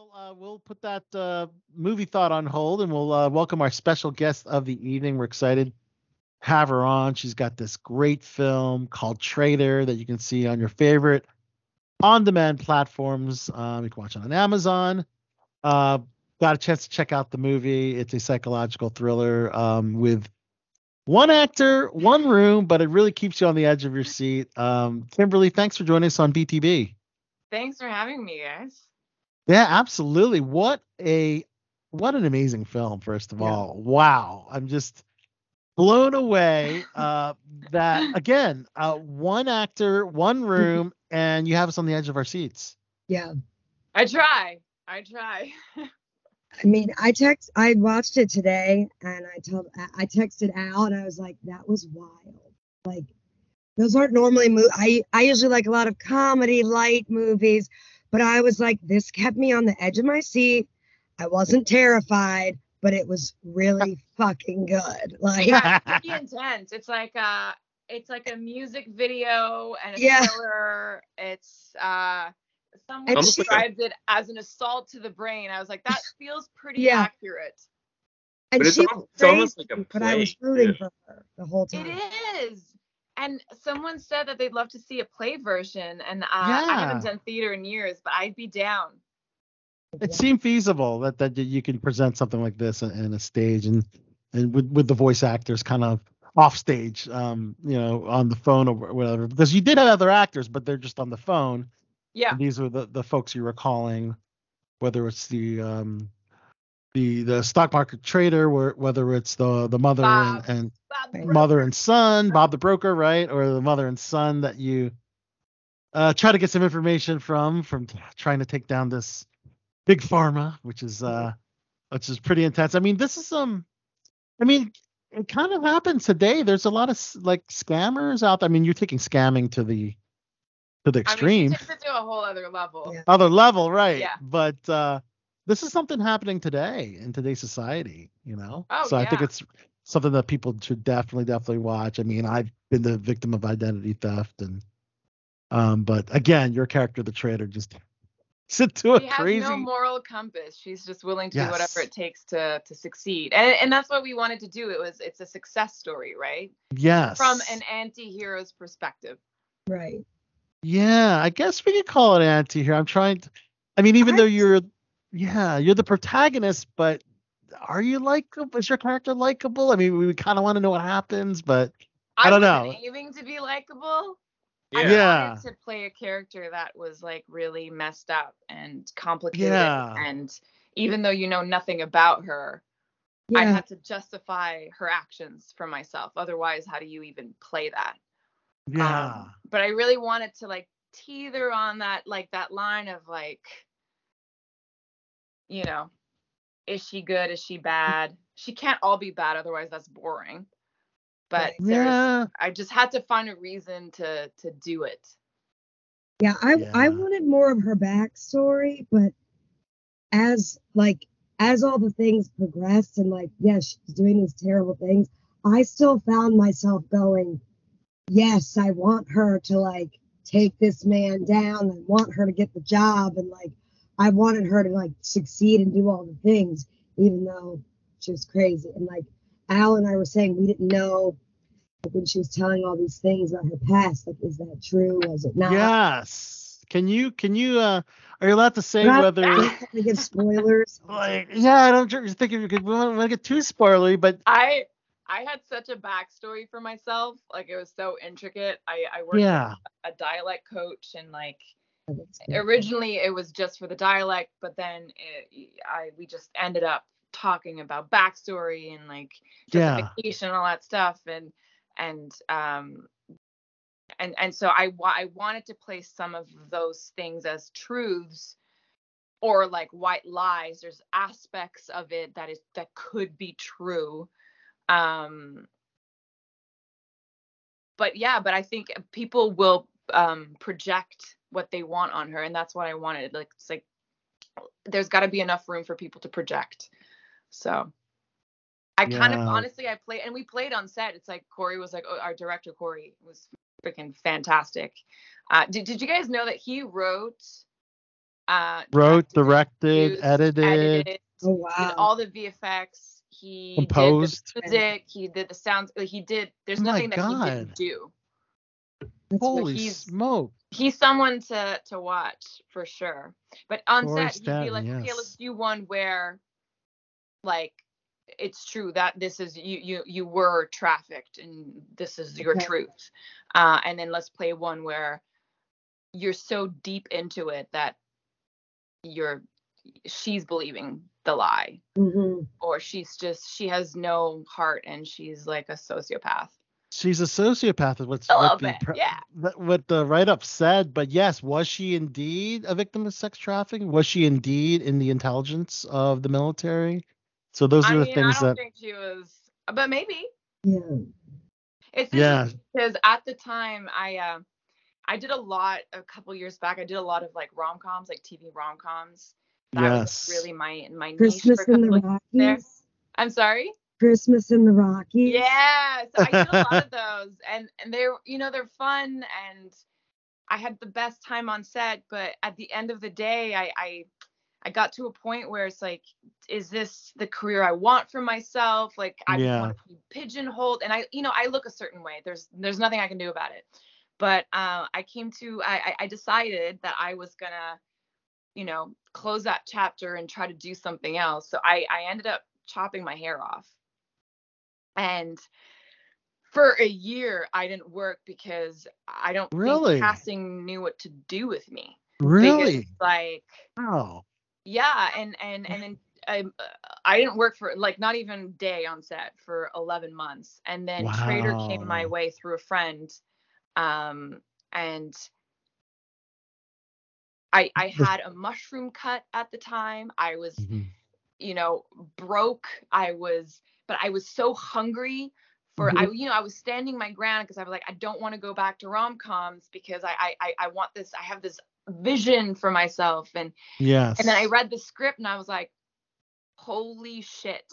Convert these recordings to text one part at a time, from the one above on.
well, uh, we'll put that uh, movie thought on hold, and we'll uh, welcome our special guest of the evening. We're excited have her on. She's got this great film called Trader that you can see on your favorite on-demand platforms. Um, you can watch it on Amazon. Uh, got a chance to check out the movie. It's a psychological thriller um, with one actor, one room, but it really keeps you on the edge of your seat. Um, Kimberly, thanks for joining us on BTB. Thanks for having me, guys. Yeah, absolutely. What a what an amazing film, first of Yeah. all. Wow. I'm just blown away uh that again, uh one actor, one room, and you have us on the edge of our seats. Yeah. I try. I try. I mean, I text, I watched it today and I told, I- I texted Al and I was like, that was wild. Like, those aren't normally, mo- I, I usually like a lot of comedy, light movies, but I was like, this kept me on the edge of my seat. I wasn't terrified, but it was really fucking good. Like, yeah, it's pretty intense. It's like uh it's like a music video and a Yeah. thriller. It's uh someone And Almost like a- described it as an assault to the brain. I was like, that feels pretty Yeah. accurate. and But it's she al- was it's almost like a but I was rooting too. for her the whole time. It is. And someone said that they'd love to see a play version, and uh, I haven't done theater in years, but I'd be down. It seemed feasible that that you can present something like this in, in a stage and and with with the voice actors kind of off stage, um, you know, on the phone or whatever. Because you did have other actors, but they're just on the phone. Yeah. And these were the, the folks you were calling, whether it's the um the the stock market trader, or whether it's the the mother Bob. and, and Bob mother and son, Bob the broker, right, or the mother and son that you uh try to get some information from from trying to take down this big pharma, which is uh which is pretty intense. I mean, this is um, I mean, it kind of happens today. There's a lot of like scammers out there. I mean, you're taking scamming to the to the I mean, extreme she takes it to a whole other level. Yeah. other level, right? Yeah. But uh, this is something happening today in today's society, you know. Oh, so I think it's something that people should definitely, definitely watch. I mean, I've been the victim of identity theft, and um, but again, your character, the traitor, just sit to a she has crazy. no moral compass. She's just willing to do whatever it takes to to succeed. And and that's what we wanted to do. It was it's a success story, right? yes. From an anti-hero's perspective. Right. Yeah, I guess we could call it anti here. I'm trying to. I mean, even I- though you're, yeah, you're the protagonist, but are you likable? Is your character likable? I mean, we kind of want to know what happens, but I don't know. aiming to be likable. Yeah. I Yeah. wanted to play a character that was like really messed up and complicated. Yeah. And even though you know nothing about her, I had to justify her actions for myself. Otherwise, how do you even play that? yeah, Um, but I really wanted to like teeter on that like that line of like, you know, is she good? Is she bad? She can't all be bad, otherwise that's boring. But yeah, I just had to find a reason to to do it. Yeah, I I wanted more of her backstory, but as like as all the things progressed and like yes, she's doing these terrible things, I still found myself going, yes, I want her to like take this man down and want her to get the job and like I wanted her to like succeed and do all the things, even though she was crazy. And like Al and I were saying, we didn't know like, when she was telling all these things about her past. Like, is that true? Was it not? yes. Can you can you uh are you allowed to say Not- whether to give spoilers. like yeah I don't just think if you could we don't want to get too spoilery, but I I had such a backstory for myself. Like it was so intricate. I I worked yeah, a dialect coach and like That's good. Originally it was just for the dialect, but then it, I we just ended up talking about backstory and like Yeah. justification and all that stuff and and um and and so I I wanted to place some of those things as truths or like white lies. There's aspects of it that is that could be true. Um but yeah, but I think people will um project what they want on her and that's what I wanted. Like it's like there's got to be enough room for people to project. So I kind of honestly I played and we played on set. It's like Corey was like oh, our director Corey was freaking fantastic. Uh, did did you guys know that he wrote Uh, Wrote, directed, directed, produced, edited. edited, Oh wow. all the VFX. He Composed. did the music. He did the sounds. He did. There's Oh nothing that he God. didn't do. Holy he's- smoke. He's someone to to watch for sure. But on Corey set, he'd be Stanton, like, okay, let's do one where, like, it's true that this is you you you were trafficked and this is your Okay. truth. Uh, and then let's play one where you're so deep into it that you're she's believing the lie hmm or she's just she has no heart and she's like a sociopath She's a sociopath, is what's A what the, bit, yeah. what- what the write up said. But yes, was she indeed a victim of sex trafficking? Was she indeed in the intelligence of the military? So those i are the mean things i don't that. think she was but maybe Yeah. it's Yeah. because at the time i uh i did a lot a couple years back i did a lot of like rom-coms like tv rom-coms that Yes. was really my my niche for a in the couple of there. I'm sorry Christmas in the Rockies. Yeah, I did a lot of those, and and they're you know they're fun, and I had the best time on set. But at the end of the day, I I I got to a point where it's like, is this the career I want for myself? Like I Yeah. want to be pigeonholed, and I you know I look a certain way. There's there's nothing I can do about it. But uh, I came to I I I decided that I was gonna you know close that chapter and try to do something else. So I I ended up chopping my hair off and for a year i didn't work because i don't Really? think casting knew what to do with me Because, Really? like Wow. yeah and and and then I, I didn't work for like not even day on set for 11 months and then trader came my way through a friend um and i i had a mushroom cut at the time i was Mhm. you know broke i was but i was so hungry for i you know i was standing my ground because i was like i don't want to go back to rom-coms because I, I i i want this i have this vision for myself. And Yes. and then i read the script and i was like holy shit.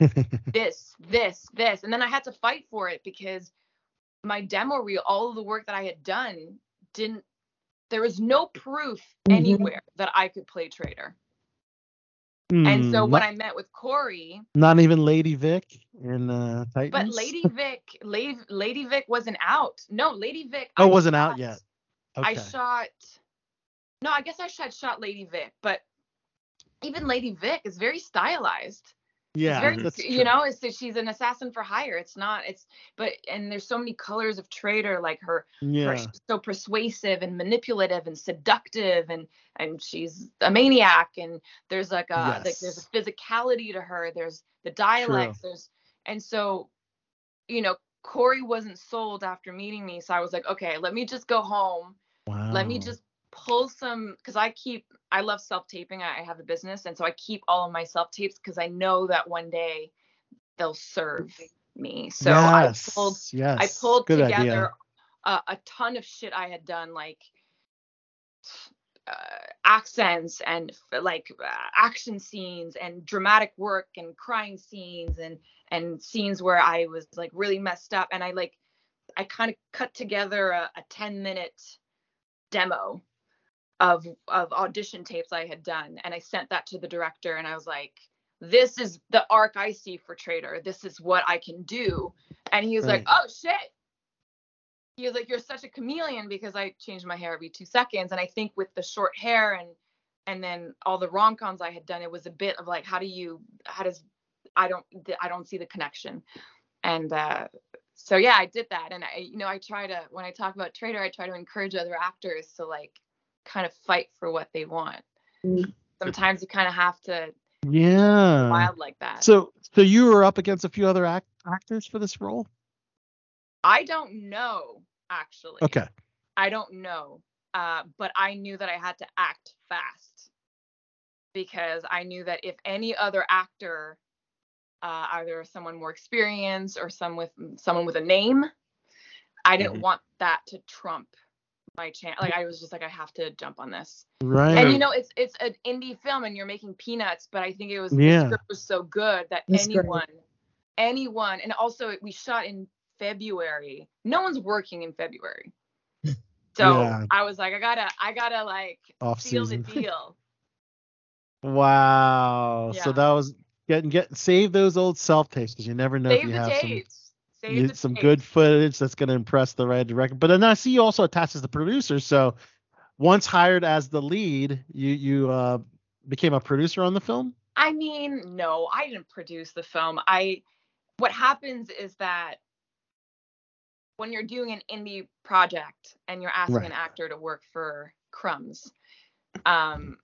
This this this. And then i had to fight for it because my demo reel all of the work that i had done didn't there was no proof Mhm. anywhere that i could play trader and so Hmm, when not, i met with corey not even Lady Vic in uh, Titans. But Lady Vic, Lady, Lady Vic wasn't out. No, Lady Vic. Oh, I wasn't out shot- yet. I shot. No, I guess I shot shot Lady Vic, but even Lady Vic is very stylized. Yeah, very, mm-hmm. that's you true. know, it's that she's an assassin for hire. It's not. It's but and there's so many colors of Trader, like her. her Yeah. she's so persuasive and manipulative and seductive, and and she's a maniac. And there's like a like there's a physicality to her. There's the dialects. There's and so, you know, Corey wasn't sold after meeting me. So I was like, okay, let me just go home. Wow. Let me just pull some because I keep I love self taping. I, have a business, and so I keep all of my self tapes because I know that one day they'll serve me. So yes. I pulled Yes. I pulled Good together a, a ton of shit I had done, like uh, accents and like uh, action scenes and dramatic work and crying scenes and and scenes where I was like really messed up and I like I kind of cut together a, a 10 minute demo of of audition tapes I had done and I sent that to the director and I was like this is the arc I see for Trader. This is what I can do. And he was like oh shit. He was like you're such a chameleon because I changed my hair every 2 seconds. And I think with the short hair and and then all the rom-coms I had done it was a bit of like how do you how does I don't I don't see the connection. And uh so yeah I did that. And I you know I try to when I talk about Trader I try to encourage other actors to like kind of fight for what they want Mm. sometimes you kind of have to Yeah. wild like that So, so you were up against a few other act- actors for this role? I don't know actually Okay. I don't know. Uh, but I knew that I had to act fast because I knew that if any other actor, uh, either someone more experienced or some with someone with a name, I didn't Mhm. want that to trump my chance. Like I was just like, I have to jump on this. Right. And you know, it's it's an indie film and you're making peanuts, but I think it was Yeah. the script was so good that It's great. anyone, anyone, and also we shot in February. No one's working in February. So Yeah. I was like, I gotta, I gotta like Off seal the deal. Wow. So that was getting get save those old self tapes because you never know if you the have some tapes. Save you- the some good footage that's going to impress the right director. But then I see you also attached as the producer. So once hired as the lead, you you uh, became a producer on the film. I mean, no, I didn't produce the film. I what happens is that when you're doing an indie project and you're asking Right. an actor to work for crumbs, um,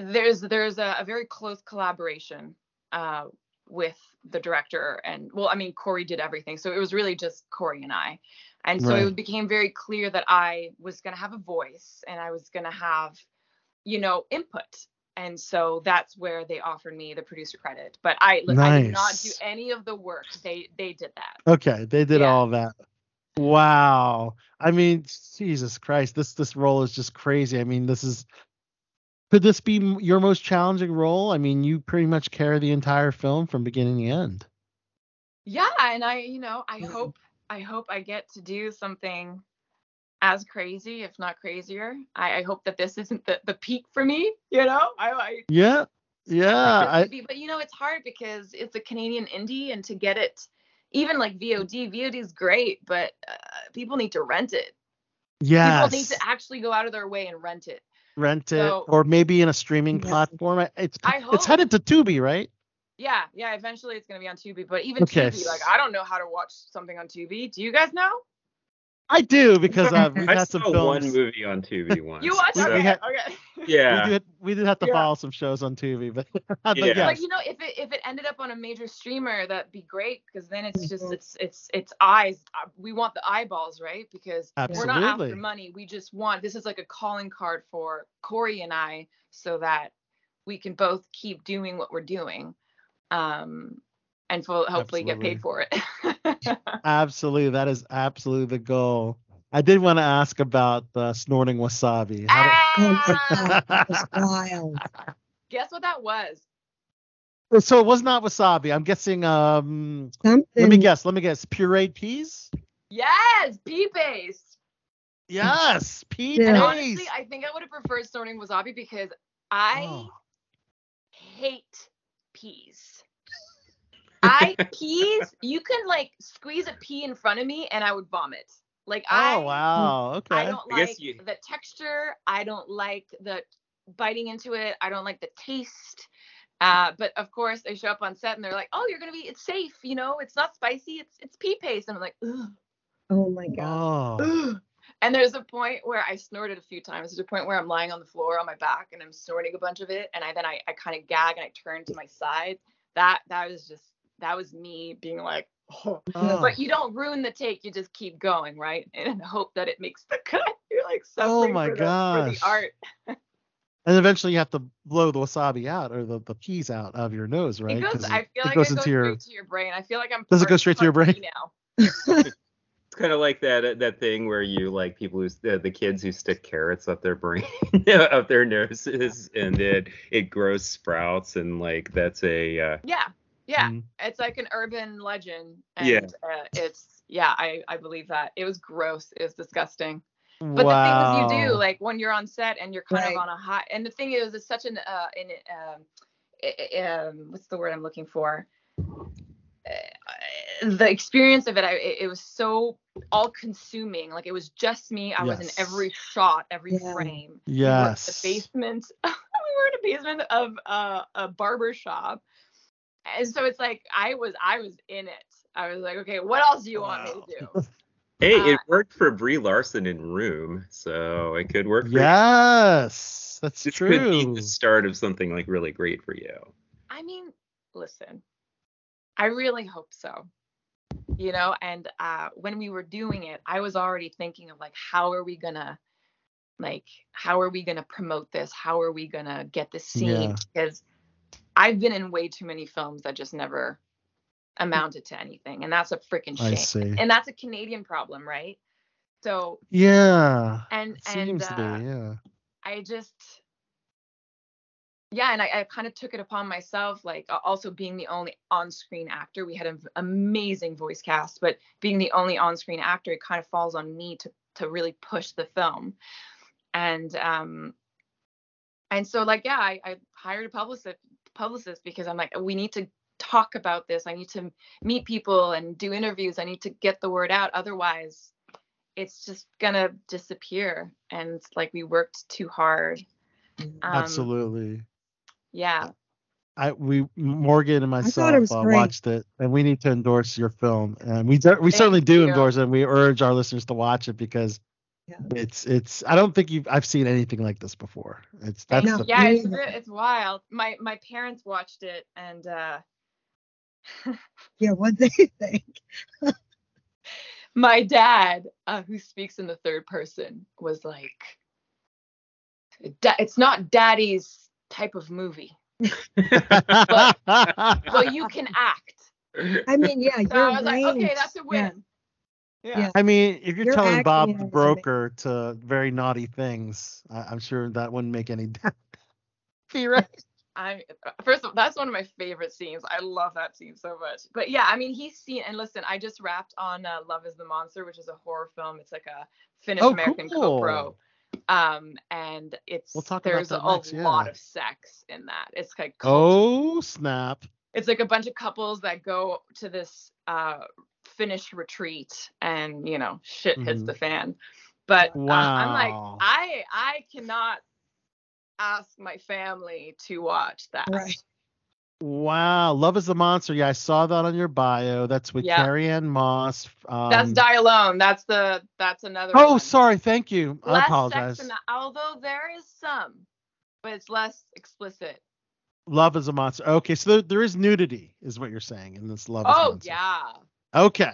there's there's a, a very close collaboration uh, with the director and well, I mean, Corey did everything, so it was really just Corey and I, and so Right. it became very clear that I was gonna have a voice and I was gonna have, you know, input and so that's where they offered me the producer credit. But I, look, I did not do any of the work. They they did that. Okay, they did Yeah. all that. Wow. I mean, Jesus Christ, this this role is just crazy. I mean, this is could this be your most challenging role? I mean, you pretty much carry the entire film from beginning to end. Yeah, and I, you know, I hope I hope I get to do something as crazy, if not crazier. I, I hope that this isn't the, the peak for me. You know, I, I Yeah. Yeah. I I, be, but you know, it's hard because it's a Canadian indie, and to get it, even like VOD, VOD is great, but uh, people need to rent it. Yeah. People need to actually go out of their way and rent it. Rent it So- or maybe in a streaming Yeah. platform. It's I it's headed to Tubi, right? Yeah, yeah. Eventually, it's gonna be on Tubi, but even Okay. Tubi, like I don't know how to watch something on Tubi. Do you guys know? I do because uh, we've I had some saw films. one movie on Tubi once. You watch? We- Okay, had- okay. Yeah. We did we did have to Yeah. follow some shows on Tubi, but, but Yeah. yes. But you know, if it if it ended up on a major streamer, that'd be great because then it's just Mhm. it's it's it's eyes. Uh, We want the eyeballs, right? Because we're not Absolutely. after money. We just want this is like a calling card for Corey and I, so that we can both keep doing what we're doing, um, and fo- hopefully get paid for it. Absolutely, that is absolutely the goal. I did want to ask about uh, snorting wasabi. How Ah! god, was wild. Guess what that was? so it was not wasabi. I'm guessing. Um, Something. let me guess. Let me guess. Pureed peas. Yes, pea paste. Yes, pea Yeah. Paste. honestly, I think I would have preferred snorting wasabi because I Oh. hate peas. I peas, you can like squeeze a pea in front of me and I would vomit. Like I Oh wow. Okay. I don't I guess like you- the texture. I don't like the biting into it. I don't like the taste. Uh, but of course they show up on set and they're like, "Oh, you're gonna be. It's safe. You know, it's not spicy. It's it's pea paste." And I'm like, Ugh. Oh my god. Oh. And there's a point where I snorted a few times. There's a point where I'm lying on the floor on my back and I'm snorting a bunch of it, and I then I, I kind of gag and I turn to my side. That that was just that was me being like, oh. Oh. But you don't ruin the take. You just keep going, right? And hope that it makes the cut. You're like Oh suffering my for, the, for gosh. the art. And eventually you have to blow the wasabi out or the, the peas out of your nose, right? It goes. 'Cause I feel it like goes it goes into straight your. to your brain. I feel like I'm. Does it go straight to your brain? me now. It's kind of like that that thing where you like people who uh, the kids who stick carrots up their brain up their noses and it it grows sprouts and like that's a uh, Yeah. Yeah. Mm. It's like an urban legend. And Yeah. uh, it's yeah, I, I believe that. It was gross. It was disgusting. But wow. the things you do, like when you're on set and you're kind Right. of on a high and the thing is it's such an uh an um, i- i- um what's the word I'm looking for? Uh, the experience of it, I, it, it was so all consuming. Like it was just me. I was in every shot, every Yeah. frame. Yes. We were in the basement. we were in a basement of uh, a barber shop. And so it's like I was I was in it. I was like, okay, what else do you want me to do? hey Uh, it worked for Brie Larson in Room so it could work for you. Yes, that's true. this could be the start of something like really great for you I mean, listen, I really hope so. You know, and uh, when we were doing it, I was already thinking of like, how are we gonna, like, how are we gonna promote this? How are we gonna get this seen? Yeah. Because I've been in way too many films that just never amounted to anything, and that's a freaking I shame. see. And that's a Canadian problem, right? So Yeah. and and seems uh, to be, yeah. I just, yeah, and I, I kind of took it upon myself, like also being the only on-screen actor. We had an amazing voice cast, but being the only on-screen actor, it kind of falls on me to to really push the film. And um and so like yeah, I, I hired a publicist publicist because I'm like we need to talk about this. I need to meet people and do interviews. I need to get the word out. Otherwise, it's just gonna disappear. And like we worked too hard. Um, Absolutely. Yeah. I we Morgan and myself it uh, watched it, and we need to endorse your film, and we do, we certainly do you. endorse it. And we urge our listeners to watch it because Yeah. it's it's. I don't think you've I've seen anything like this before. It's that's No. the, yeah, it's it's wild. My my parents watched it and uh Yeah, what they think. my dad, uh, who speaks in the third person, was like, "It's not Daddy's type of movie, but you can act." I mean, yeah, So your I was like, "Okay, that's a yeah. win." Yeah. I mean, if you're Your telling Bob the broker to very naughty things, I, I'm sure that wouldn't make any be right. I first of all, that's one of my favorite scenes. I love that scene so much. But yeah, I mean, he's seen and listen. I just wrapped on uh, Love Is the Monster, which is a horror film. It's like a Finnish Oh, American cool. co-pro. Um, and it's We'll talk there's that a next, lot of sex in that. It's like cult- Oh snap! it's like a bunch of couples that go to this uh Finnish retreat, and you know, shit hits Mhm. the fan. But uh, I'm like, I I cannot ask my family to watch that. Right. Wow, Love is the Monster. Yeah, I saw that on your bio. That's with Yeah. Carrie Ann Moss. Um, That's Die Alone. That's the that's another. Oh, one. sorry. Thank you. I Less apologize. sex in that, although there is some, but it's less explicit. Love is a Monster. Okay, so there, there is nudity, is what you're saying in this Love is Oh Monster. yeah. Okay.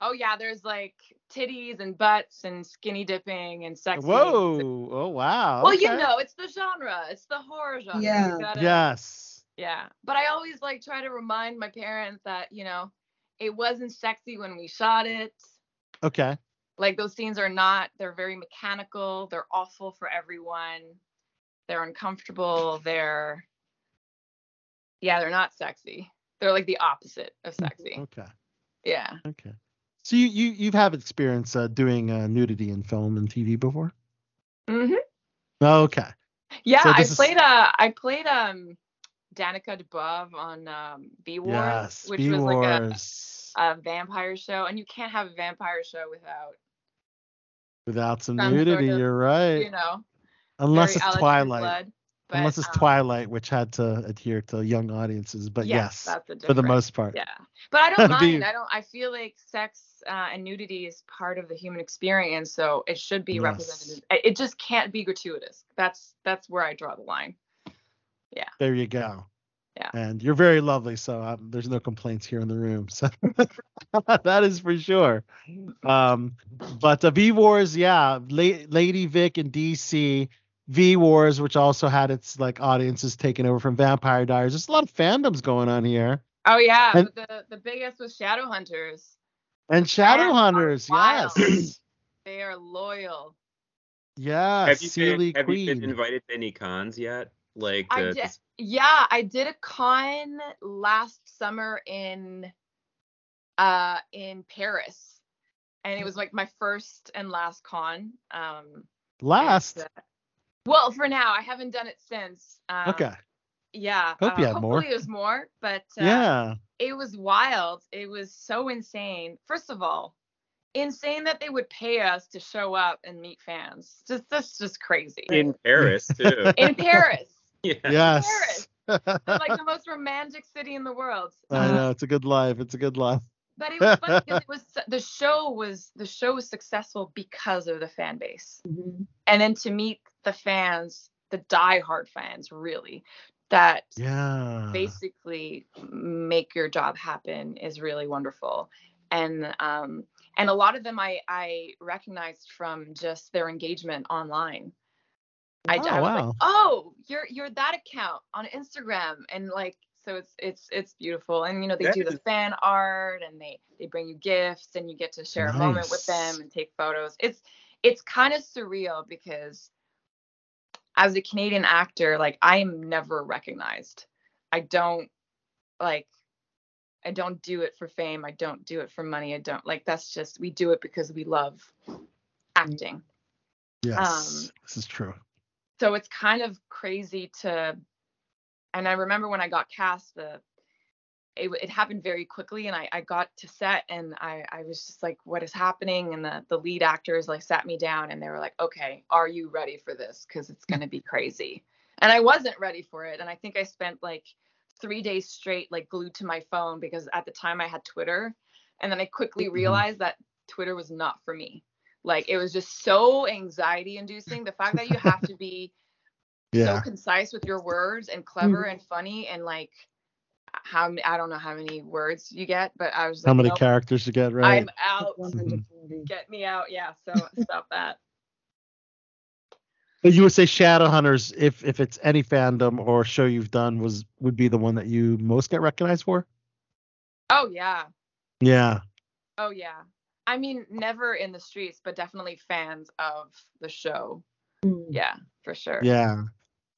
Oh yeah. There's like titties and butts and skinny dipping and sex. Whoa. Oh wow. Well, you know, it's the genre. It's the horror genre. Yeah. gotta- Yes. Yeah. But I always like try to remind my parents that, you know, it wasn't sexy when we shot it. Okay. Like those scenes are not, they're very mechanical. They're awful for everyone. They're uncomfortable. They're, yeah, they're not sexy. They're like the opposite of sexy. Okay. Yeah. Okay. So you you you've have experience uh, doing uh, nudity in film and TV before? hmm Okay. Yeah. So I this is- played, uh, I played, um, Danika Dubov on um, V Wars, yes. which was like a, B-Wars. a vampire show, and you can't have a vampire show without, Without some some sort nudity, of, you're right. you know, Unless it's Twilight. But, Unless it's um, Twilight, which had to adhere to young audiences. But yes, the for the most part. Yeah, but I don't Be- mind. I don't. I feel like sex uh, and nudity is part of the human experience, so it should be Yes. represented. It just can't be gratuitous. That's that's where I draw the line. Yeah. There you go. Yeah. And you're very lovely, so um, there's no complaints here in the room. So that is for sure. Um, but uh, V Wars, yeah, La- Lady Vic and DC, V Wars, which also had its like audiences taken over from Vampire Diaries. There's a lot of fandoms going on here. Oh yeah, And- the the biggest was Shadowhunters. And Shadowhunters, wild. yes, They are loyal. yes, have you Sealy been, have you been invited to any cons yet? Like I the, did. Yeah, I did a con last summer in uh in Paris. And it was like my first and last con. Um Last, and, uh, well, for now, I haven't done it since. Um, okay, Yeah. Hope uh, you have more. hopefully there's more, but uh, yeah, it was wild. It was so insane. First of all, insane that they would pay us to show up and meet fans. Just that's just crazy. in Paris too. In Paris. yeah. yes. like the most romantic city in the world. I know it's a good life. It's a good life. but it was fun because it was the show was the show was successful because of the fan base. Mhm. And then to meet the fans, the diehard fans really, that Yeah. basically make your job happen is really wonderful. And um and a lot of them I I recognized from just their engagement online. I, Oh, I was wow. like, oh, you're you're that account on Instagram, and like, so it's it's it's beautiful. And you know, they That do the is- fan art, and they they bring you gifts, and you get to share a moment with them and take photos. It's it's kind of surreal because as a Canadian actor, like I am never recognized. I don't like I don't do it for fame. I don't do it for money. I don't like that's just we do it because we love acting. Yes, Um, this is true. So it's kind of crazy to and I remember when I got cast the it, it happened very quickly and I, I got to set and I, I was just like what is happening? And the, the lead actors like sat me down and they were like okay are you ready for this? Because it's going to be crazy. And i wasn't ready for it and i think i spent like three days straight like glued to my phone because at the time i had twitter and then i quickly Mhm. realized that twitter was not for me. Like it was just so anxiety inducing the fact that you have to be so concise with your words and clever and funny and like how I don't know how many words you get, but I was like, How many nope, characters you get right? I'm out. Get me out. Yeah. So stop that. But you would say Shadowhunters, if if it's any fandom or show you've done, was would be the one that you most get recognized for. Oh yeah. Yeah. Oh yeah. I mean, never in the streets, but definitely fans of the show. Mm. Yeah, for sure. Yeah.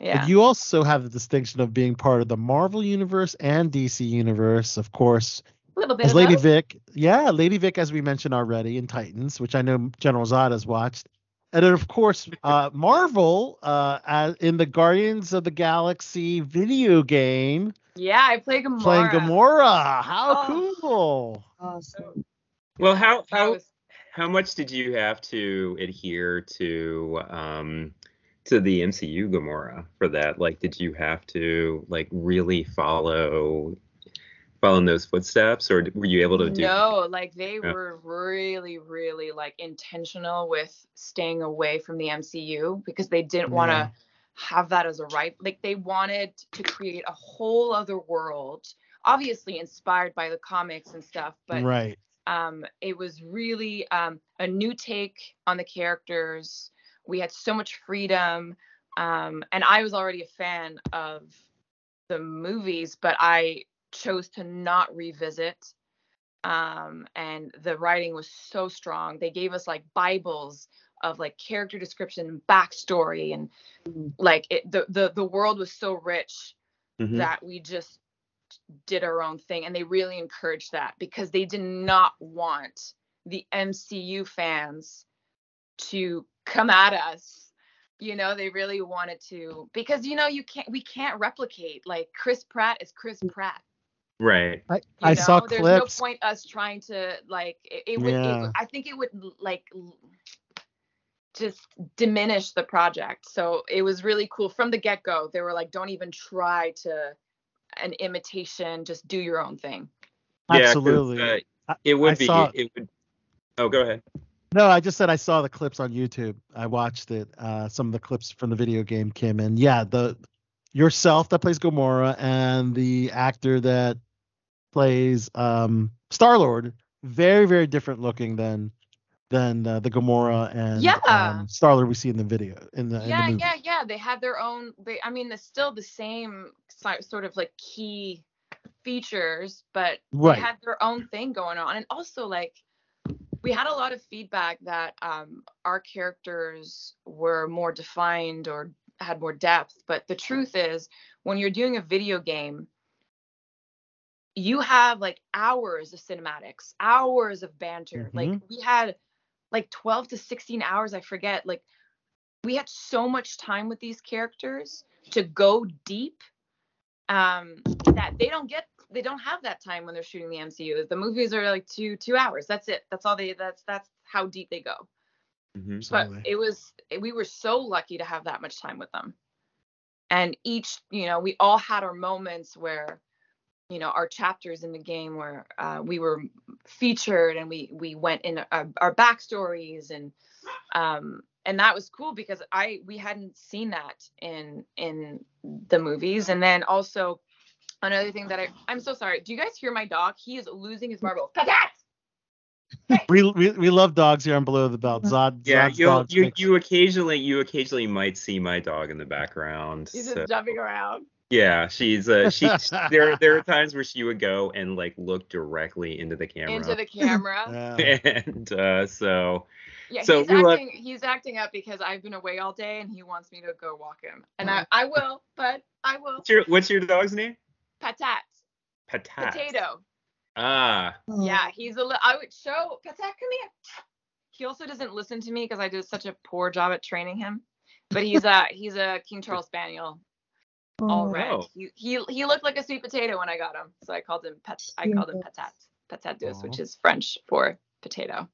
Yeah. But you also have the distinction of being part of the Marvel universe and DC universe, of course. A little bit As of Lady both. Vic, yeah, Lady Vic, as we mentioned already in Titans, which I know General Zod has watched, and then of course uh, Marvel uh, in the Guardians of the Galaxy video game, Yeah, I play Gamora. playing Gamora. How Oh. cool! Awesome. Well, how how how much did you have to adhere to um to the MCU Gamora for that? Like, did you have to like really follow follow in those footsteps, or were you able to do? No, like they Yeah. were really, really like intentional with staying away from the MCU because they didn't want to Yeah. have that as a right. Like they wanted to create a whole other world, obviously inspired by the comics and stuff, but right. um, it was really um, a new take on the characters. We had so much freedom, um, and I was already a fan of the movies, but I chose to not revisit. Um, and the writing was so strong. They gave us like Bibles of like character description and backstory, and Mm. like it, the the the world was so rich Mhm. that we just did our own thing and they really encouraged that because they did not want the MCU fans to come at us you know they really wanted to because you know you can't we can't replicate like Chris Pratt is Chris Pratt Right. I, you I know? saw there's clips. no point us trying to like it, it would, Yeah. would I think it would like just diminish the project. So it was really cool from the get-go. They were like don't even try to an imitation, just do your own thing. Yeah, 'cause, Absolutely. uh, it would I be. saw- It would. Oh, go ahead. No, I just said I saw the clips on YouTube. I watched it, uh, some of the clips from the video game, came in. yeah, the yourself that plays Gamora and the actor that plays um, Star Lord, very very different looking than than uh, the Gamora and Yeah. um, Star Lord we see in the video in the, in the yeah, yeah, yeah. They had their own. They, I mean, it's still the same sort of like key features, but Right. they had their own thing going on. And also, like, we had a lot of feedback that um, our characters were more defined or had more depth. But the truth is, when you're doing a video game, you have like hours of cinematics, hours of banter. Like Mhm. we had like 12 to 16 hours, I forget. Like we had so much time with these characters to go deep um that they don't get they don't have that time when they're shooting the MCU. The movies are like 2 2 hours. That's it. That's all they that's that's how deep they go. Mhm. Absolutely. But it was we were so lucky to have that much time with them. And each, you know, we all had our moments where you know our chapters in the game where uh, we were featured and we we went in our, our backstories and um and that was cool because i we hadn't seen that in in the movies and then also another thing that i i'm so sorry do you guys hear my dog he is losing his marbles Patat! we, we we love dogs here on Below the Belt. Zod, Yeah, you you make- you occasionally you occasionally might see my dog in the background. he's so- just jumping around Yeah, she's uh she there there are times where she would go and like look directly into the camera. into the camera Yeah. and uh so Yeah, So he's we let- acting. He's acting up because I've been away all day, and he wants me to go walk him, and I, I will, but I will. what's your what's your dog's name? Patat, Patat. potato. Ah. Yeah, he's a little. I would show Patat. Come here. he also doesn't listen to me because I did such a poor job at training him. But he's a he's a King Charles Spaniel, all Oh, red. Oh. He, he he looked like a sweet potato when I got him, so I called him pet. I called him Cute. patat, patatus, which is French for potato.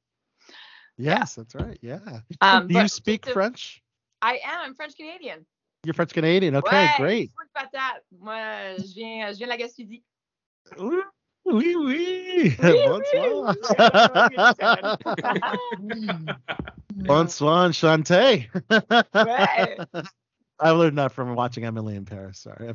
Yes, that's right. Yeah. Um, Do you speak to- French? I am. I'm French Canadian. You're French Canadian. Okay, Ouais, great. French patate. Moi, je viens, je viens de la Gaspésie. Oui, oui. Oui, Bonsoir. Bonsoir, Shantae. Ouais. I learned that from watching Emily in Paris. Sorry.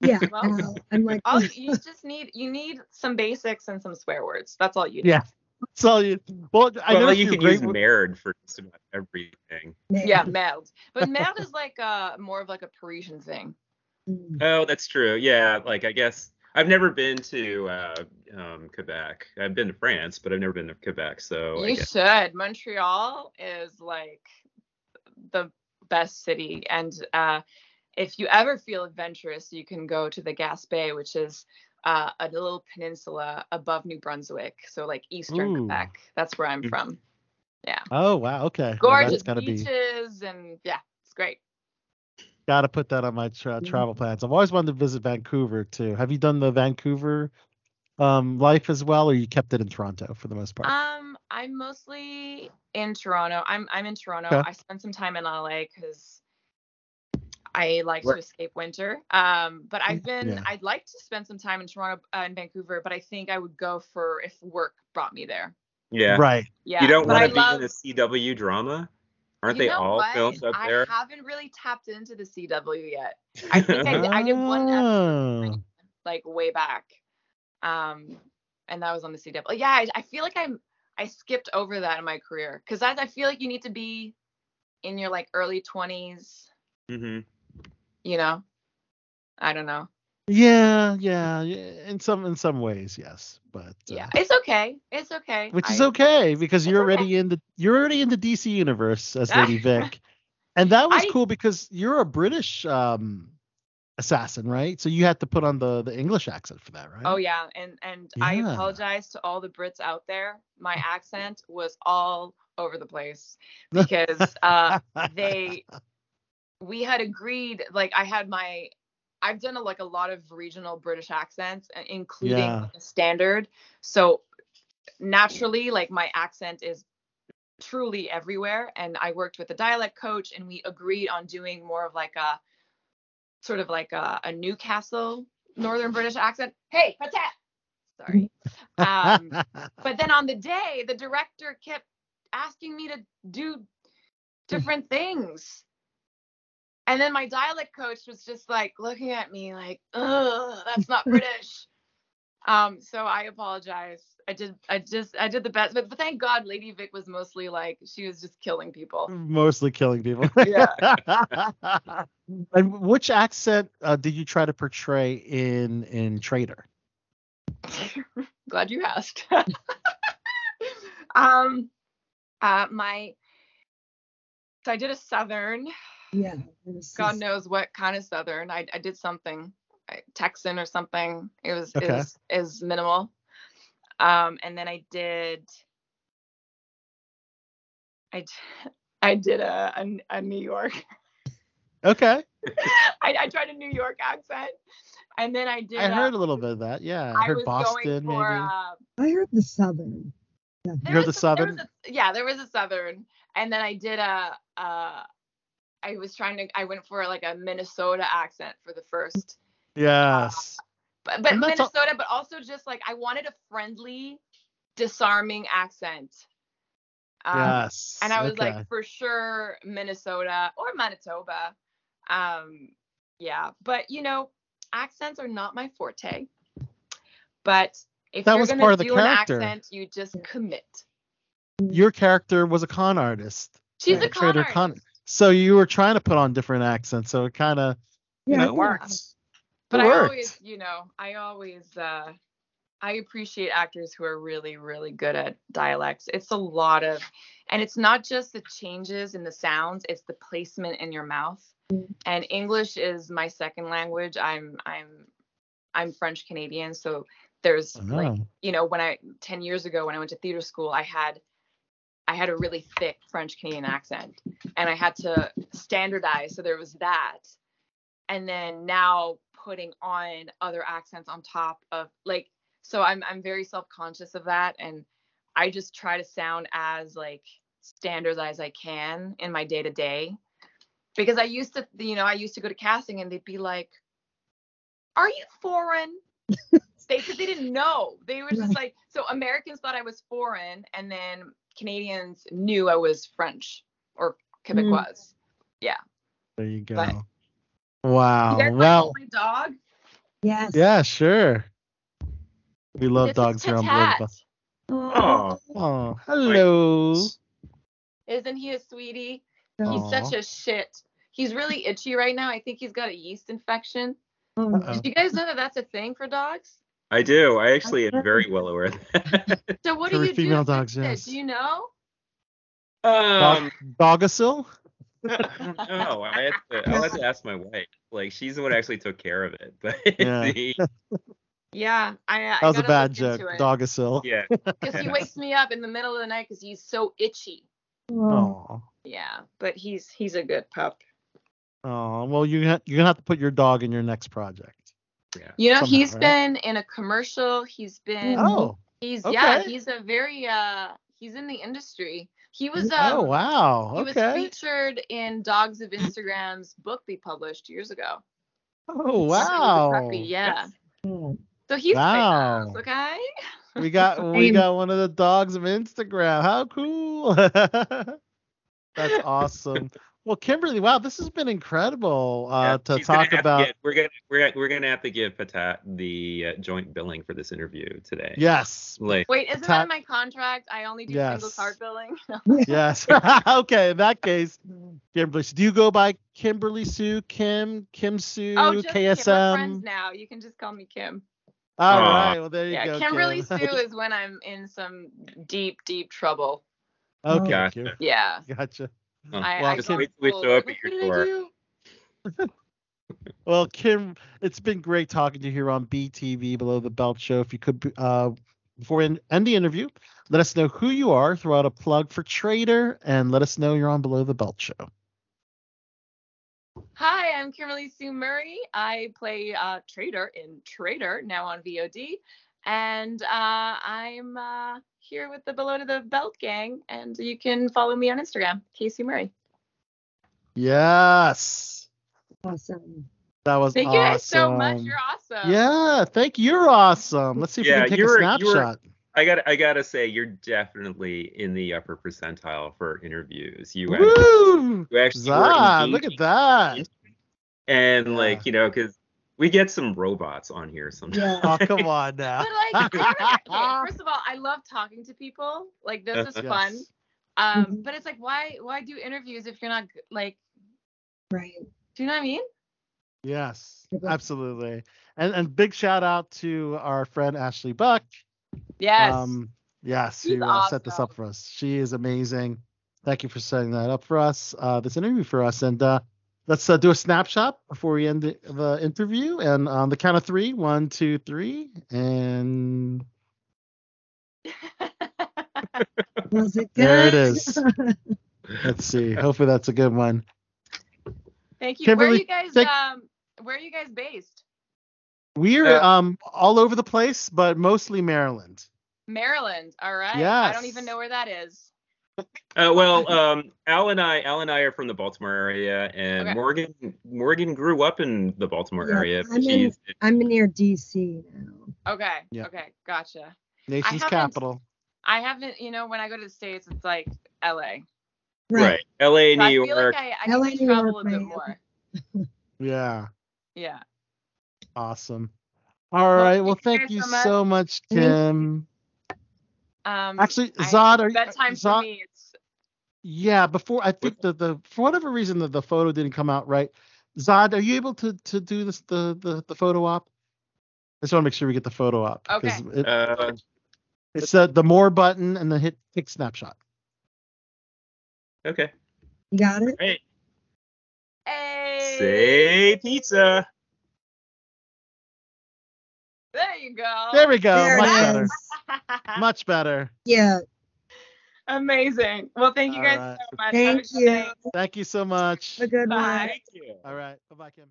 Yeah. Well, uh, I'm like, All you just need you need some basics and some swear words. That's all you need. Yeah. That's all you. Well, I well, know you you're can use with- married for just about everything. Yeah, merde. But merde is like uh more of like a Parisian thing. Mm. Oh, that's true. Yeah, like I guess I've never been to uh, um, Quebec. I've been to France, but I've never been to Quebec. So I you should. Montreal is like the best city and uh if you ever feel adventurous, you can go to the Gaspé, which is uh, a little peninsula above New Brunswick, so like eastern Ooh. Quebec. That's where I'm Mm. from. Oh wow. Okay. Well, Gorgeous that's gotta be. beaches and yeah, it's great. Gotta put that on my tra- travel plans. I've always wanted to visit Vancouver too. Have you done the Vancouver um, life as well, or you kept it in Toronto for the most part? Um, I'm mostly in Toronto. I'm I'm in Toronto. Okay. I spent some time in LA because I like Where- to escape winter. Um, but I've been Yeah. I'd like to spend some time in Toronto uh, Vancouver, but I think I would go for if work brought me there. yeah. Right. Yeah. You don't want to be love, in a CW drama? Aren't you they all what? filmed up I there? haven't really tapped into the CW yet. I think I, I did one episode like way back. Um, and that was on the CW. Yeah, I, I feel like I'm I skipped over that in my career because I, I feel like you need to be in your like early 20s. hmm You know, I don't know. Yeah, yeah, yeah. In some in some ways, yes, but uh, Yeah, it's okay. It's okay. which is I- okay because you're okay. already in the you're already in the DC universe as Lady Vic, and that was I- cool because you're a British um assassin, right? So you had to put on the the English accent for that, right? Oh yeah, and and I apologize to all the Brits out there. My accent was all over the place because uh they we had agreed like I had my I've done a, like a lot of regional British accents uh, including Yeah. the standard. So naturally like my accent is truly everywhere and I worked with a dialect coach and we agreed on doing more of like a sort of like a, a Newcastle northern British accent. Hey, patat. Sorry. Um but then on the day the director kept asking me to do different things and then my dialect coach was just like looking at me like ugh that's not british um so i apologize i did i just i did the best but, but thank god lady vic was mostly like she was just killing people Mostly killing people. Yeah. and which accent uh, did you try to portray in in Trader? glad you asked um uh my so i did a southern Yeah. was God knows what kind of Southern. I, I did something I- Texan or something. It was it Okay. was is minimal. Um, and then I did. i i did a a, a New York. Okay, I, I tried a New York accent, and then I did. I uh, heard a little bit of that. Yeah, I I heard was Boston going for. maybe. Uh, I heard the Southern. there You heard the a- there Southern? a- yeah, there was a Southern, and then I did a. Uh, I was trying to. I went for like a Minnesota accent for the first. yes. but, but al- Minnesota, but also just like I wanted a friendly, disarming accent. Um, yes. And I was okay. like, for sure, Minnesota or Manitoba. Um, yeah, but you know, accents are not my forte. But if That you're was gonna part of the do an character. accent, you just commit. your character was a con artist. She's Yeah, a con Trader Con- artist. So you were trying to put on different accents, so it kind of you Yeah, know it works. But it I worked. always, you know, I always uh I appreciate actors who are really, really good at dialects. It's a lot of and it's not just the changes in the sounds, it's the placement in your mouth. Mm. And English is my second language. I'm I'm I'm French Canadian, so there's like you know, when I 10 years ago when I went to theater school, I had I had a really thick French Canadian accent and I had to standardize. So there was that. And then now putting on other accents on top of like so I'm I'm very self-conscious of that and I just try to sound as like standard as I can in my day to day. Because I used to, you know, I used to go to casting and they'd be like, Are you foreign? they they didn't know. They were just like so Americans thought I was foreign and then Canadians knew I was French or Quebecois. Mm. Yeah. There you go. But- wow. you Well, my dog? Yes. yeah, sure. We love This dogs here on Below the Patat. Belt. Oh, Oh, hello. Isn't he a sweetie? Aw. He's such a shit. He's really itchy right now. I think he's got a yeast infection. oh, Uh-oh. Did you guys know that that's a thing for dogs? I do. I actually am very well aware of that. So what For do you female do? to dogs, fix it? yes. Do you know? um, Dog- Dogacil? I. I had to, I'll have to ask my wife. Like she's the one who actually took care of it. But Yeah. the, Yeah, I. I That was a bad look joke. into it. Dogacil. yeah. Because he wakes me up in the middle of the night because he's so itchy. oh. Oh. Yeah, but he's he's a good pup. Oh, well, you ha- you're gonna have to put your dog in your next project. Yeah. You know, Somehow, he's right? been in a commercial. He's been. Oh, He's yeah. He's a very uh. He's in the industry. He was um. oh, wow. He was featured in Dogs of Instagram's book they published years ago. Oh, He was a wow. puppy, yeah. Oh. So he's Wow. famous, okay? We got we got one of the dogs of Instagram. How cool. That's awesome. Well, Kimberly, wow, this has been incredible uh, Yeah, to she's gonna talk have to about. get- we're gonna we're gonna, we're gonna have to give Patat the uh, joint billing for this interview today. Yes. Like Wait, isn't Ta- that in my contract? I only do single card billing. Yes. okay. In that case, Kimberly, do you go by Kimberly Sue, Kim, Kim Sue, oh, just Kim. We're KSM? friends now. You can just call me Kim. All Aw. right. Well, there you Yeah, go. Kimberly Kim. Sue is when I'm in some deep, deep trouble. okay. Gotcha. Yeah. Gotcha. I, Well, I just go wait to till we show up at your door. Well, Kim, it's been great talking to you here on BTB Below the Belt Show. If you could, uh, before we end the interview, let us know who you are, throw out a plug for Trader, and let us know you're on Below the Belt Show. Hi, I'm Kimberly Sue Murray. I play uh, Trader in Trader now on VOD, and uh, I'm uh, here with the Below to the Belt gang, and you can follow me on Instagram, Casey Murray. Yes. Awesome. That was awesome. Thank awesome. you guys so much. You're awesome. Yeah, thank you. You're awesome. Let's see if Yeah, we can take a were- you were- snapshot. I got I gotta say you're definitely in the upper percentile for interviews. You actually, Woo! you actually were Zod, look at that. and Yeah. like you know because we get some robots on here sometimes. Yeah. Oh, come on now. But like, okay, first of all, I love talking to people. Like this is Yes. fun. Um, Mhm. but it's like, why why do interviews if you're not like, Right. do you know what I mean? Yes, absolutely. And and big shout out to our friend Ashley Buck. Yes. Um, yes, She's who uh, set this up for us. She is amazing. Thank you for setting that up for us, uh, this interview for us. And uh, let's uh, do a snapshot before we end the, the interview. And on the count of three, one, two, three, and Was it good? There it is. let's see. Hopefully that's a good one. Thank you. where are you guys thank- um where are you guys based? We're Uh, um all over the place, but mostly Maryland. Maryland. All right. Yeah. I don't even know where that is. Uh, well, um, Al and I, Al and I are from the Baltimore area, and Okay. Morgan, Morgan grew up in the Baltimore Yeah, area. I'm in- I'm near DC now. Okay. Yeah. Okay. Gotcha. Nation's haven't- capital. I haven't, you know, when I go to the States, it's like LA. right. L.A., So New I York. like I, I LA, need New travel York, a bit Miami. more. Yeah. Yeah. Awesome. All right. Well, thank thank you you so much. so much, Thank you. Kim. Um Actually, I- Zod, are you? bedtime for Zod, me. It's yeah. Before I think the the for whatever reason the, the photo didn't come out right. Zod, are you able to to do this the the, the photo op? I just want to make sure we get the photo op. Okay. It, Uh, it's the the more button and the hit take snapshot. okay. Got it? Right. hey. Say pizza. There you go. There we go. There it Much better. is. Much better. Yeah. Amazing. Well, thank you All guys right. so much. Thank you. day. Thank you so much. A good one. Bye. Thank you. All right. Bye bye, Kim.